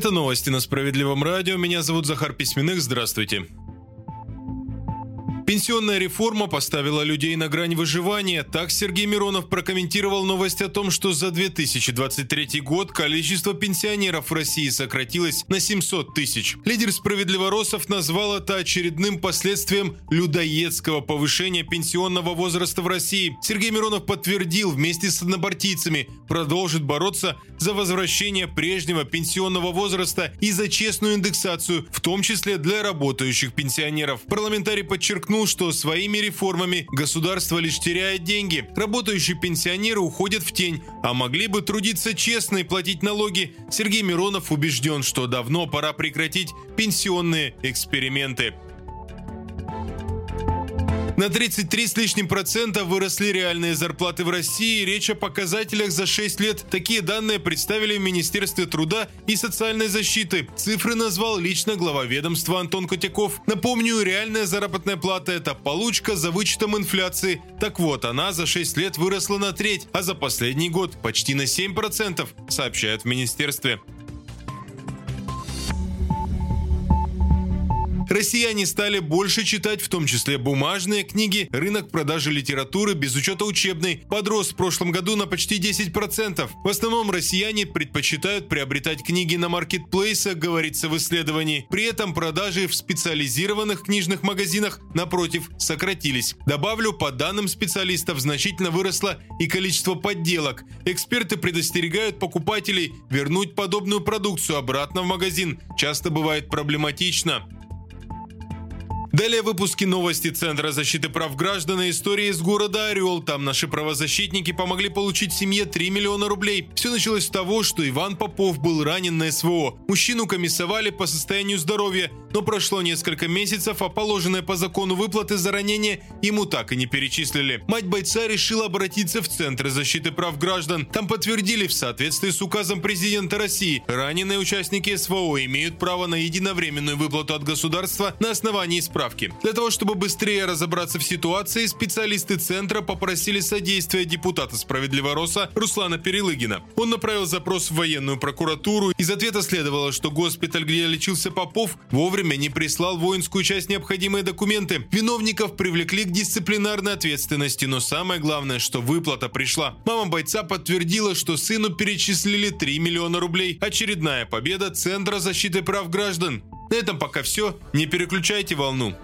Это новости на Справедливом радио. Меня зовут Захар Письменных. Здравствуйте. Пенсионная реформа поставила людей на грань выживания. Так Сергей Миронов прокомментировал новость о том, что за 2023 год количество пенсионеров в России сократилось на 700 тысяч. Лидер справедливоросов назвал это очередным последствием людоедского повышения пенсионного возраста в России. Сергей Миронов подтвердил вместе с однопартийцами продолжит бороться за возвращение прежнего пенсионного возраста и за честную индексацию, в том числе для работающих пенсионеров. Парламентарий подчеркнул, подчеркнул, что своими реформами государство лишь теряет деньги. Работающие пенсионеры уходят в тень, а могли бы трудиться честно и платить налоги. Сергей Миронов убежден, что давно пора прекратить пенсионные эксперименты. На 33 с лишним процента выросли реальные зарплаты в России. Речь о показателях за 6 лет. Такие данные представили в Министерстве труда и социальной защиты. Цифры назвал лично глава ведомства Антон Котяков. Напомню, реальная заработная плата – это получка за вычетом инфляции. Так вот, она за 6 лет выросла на треть, а за последний год почти на 7%, сообщают в министерстве. Россияне стали больше читать, в том числе бумажные книги. Рынок продажи литературы без учета учебной подрос в прошлом году на почти 10%. В основном россияне предпочитают приобретать книги на маркетплейсах, говорится в исследовании. При этом продажи в специализированных книжных магазинах, напротив, сократились. Добавлю, по данным специалистов, значительно выросло и количество подделок. Эксперты предостерегают покупателей вернуть подобную продукцию обратно в магазин. Часто бывает проблематично. Далее выпуски новости Центра защиты прав граждан и истории из города Орел. Там наши правозащитники помогли получить семье 3 миллиона рублей. Все началось с того, что Иван Попов был ранен на СВО. Мужчину комиссовали по состоянию здоровья, но прошло несколько месяцев, а положенные по закону выплаты за ранение ему так и не перечислили. Мать бойца решила обратиться в Центр защиты прав граждан. Там подтвердили в соответствии с указом президента России, раненые участники СВО имеют право на единовременную выплату от государства на основании справки. Для того, чтобы быстрее разобраться в ситуации, специалисты Центра попросили содействия депутата Справедливороса Руслана Перелыгина. Он направил запрос в военную прокуратуру. Из ответа следовало, что госпиталь, где лечился Попов, вовремя не прислал воинскую часть необходимые документы. Виновников привлекли к дисциплинарной ответственности, но самое главное, что выплата пришла. Мама бойца подтвердила, что сыну перечислили 3 миллиона рублей. Очередная победа Центра защиты прав граждан. На этом пока все. Не переключайте волну.